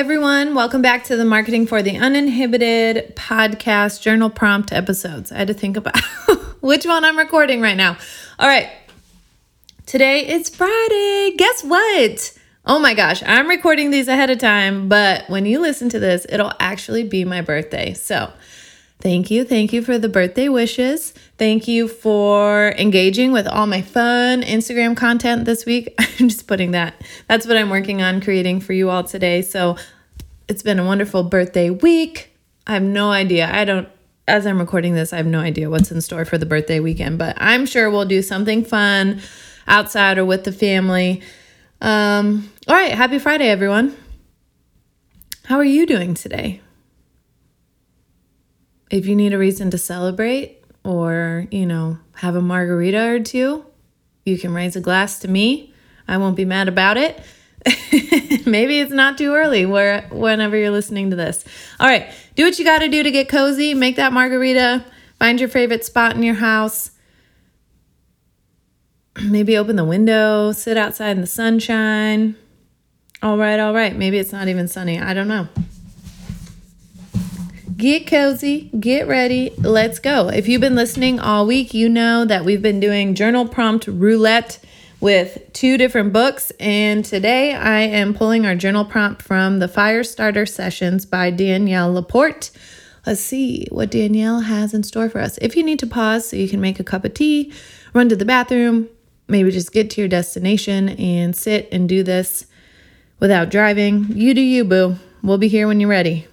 Everyone. Welcome back to the Marketing for the Uninhibited podcast journal prompt episodes. I had to think about which one I'm recording right now. All right. Today it's Friday. Guess what? Oh my gosh, I'm recording these ahead of time, but when you listen to this, it'll actually be my birthday. So, Thank you. Thank you for the birthday wishes. Thank you for engaging with all my fun Instagram content this week. I'm just putting that. That's what I'm working on creating for you all today. So it's been a wonderful birthday week. I have no idea. I don't, as I'm recording this, I have no idea what's in store for the birthday weekend, but I'm sure we'll do something fun outside or with the family. Um, all right. Happy Friday, everyone. How are you doing today? if you need a reason to celebrate or, you know, have a margarita or two, you can raise a glass to me. I won't be mad about it. Maybe it's not too early where whenever you're listening to this. All right, do what you got to do to get cozy, make that margarita, find your favorite spot in your house. Maybe open the window, sit outside in the sunshine. All right, all right. Maybe it's not even sunny. I don't know. Get cozy, get ready, let's go. If you've been listening all week, you know that we've been doing journal prompt roulette with two different books. And today I am pulling our journal prompt from the Fire Starter Sessions by Danielle LaPorte. Let's see what Danielle has in store for us. If you need to pause so you can make a cup of tea, run to the bathroom, maybe just get to your destination and sit and do this without driving, you do you, boo. We'll be here when you're ready.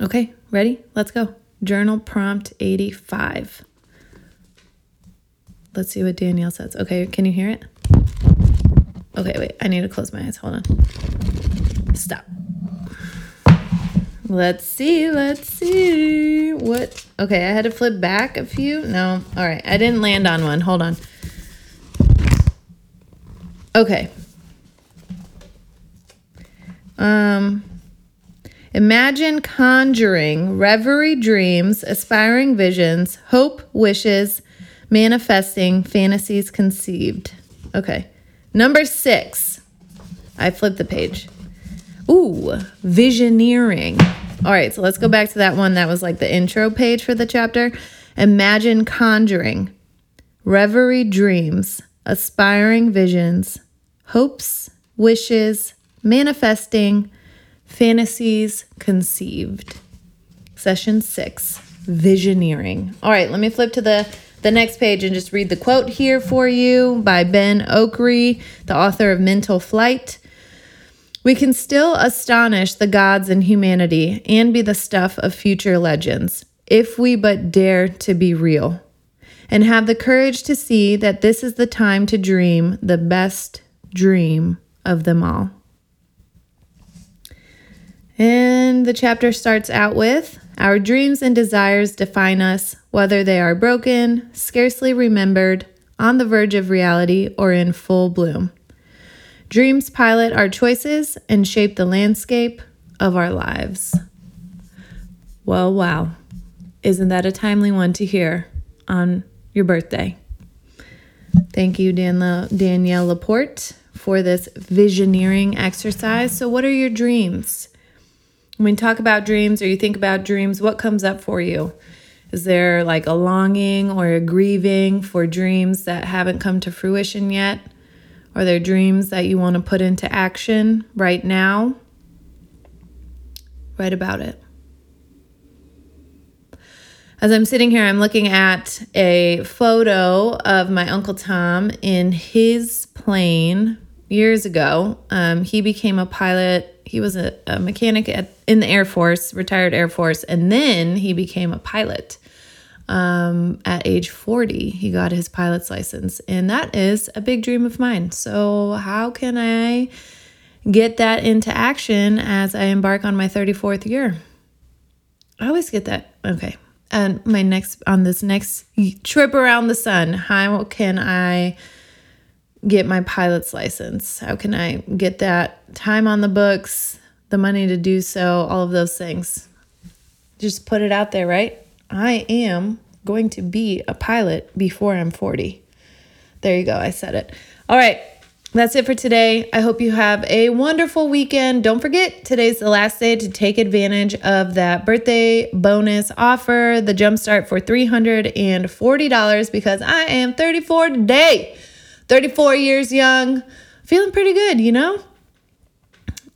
Okay, ready? Let's go. Journal prompt 85. Let's see what Danielle says. Okay, can you hear it? Okay, wait, I need to close my eyes. Hold on. Stop. Let's see, let's see. What? Okay, I had to flip back a few. No, all right, I didn't land on one. Hold on. Okay. Um, Imagine conjuring reverie dreams, aspiring visions, hope, wishes, manifesting, fantasies conceived. Okay. Number six. I flipped the page. Ooh, visioneering. All right, so let's go back to that one that was like the intro page for the chapter. Imagine conjuring reverie dreams, aspiring visions, hopes, wishes, manifesting, Fantasies Conceived. Session six, Visioneering. All right, let me flip to the, the next page and just read the quote here for you by Ben Okri, the author of Mental Flight. We can still astonish the gods and humanity and be the stuff of future legends if we but dare to be real and have the courage to see that this is the time to dream the best dream of them all. And the chapter starts out with Our dreams and desires define us, whether they are broken, scarcely remembered, on the verge of reality, or in full bloom. Dreams pilot our choices and shape the landscape of our lives. Well, wow. Isn't that a timely one to hear on your birthday? Thank you, Dan- Danielle LaPorte, for this visioneering exercise. So, what are your dreams? When you talk about dreams or you think about dreams, what comes up for you? Is there like a longing or a grieving for dreams that haven't come to fruition yet? Are there dreams that you want to put into action right now? Write about it. As I'm sitting here, I'm looking at a photo of my Uncle Tom in his plane years ago. Um, he became a pilot he was a, a mechanic at, in the Air Force, retired Air Force, and then he became a pilot. Um, at age 40, he got his pilot's license, and that is a big dream of mine. So, how can I get that into action as I embark on my 34th year. I always get that. Okay. And my next, on this next trip around the sun, how can I get my pilot's license? How can I get that time on the books, the money to do so, all of those things? Just put it out there, right? I am going to be a pilot before I'm 40. There you go. I said it. All right. That's it for today. I hope you have a wonderful weekend. Don't forget, today's the last day to take advantage of that birthday bonus offer, the jumpstart for $340 because I am 34 today. 34 years young. Feeling pretty good, you know?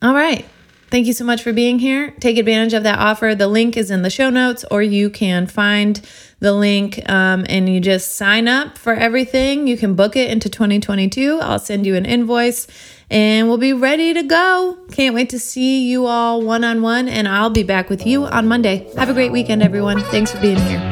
All right. Thank you so much for being here. Take advantage of that offer. The link is in the show notes, or you can find the link um, and you just sign up for everything. You can book it into 2022. I'll send you an invoice and we'll be ready to go. Can't wait to see you all one on one, and I'll be back with you on Monday. Have a great weekend, everyone. Thanks for being here.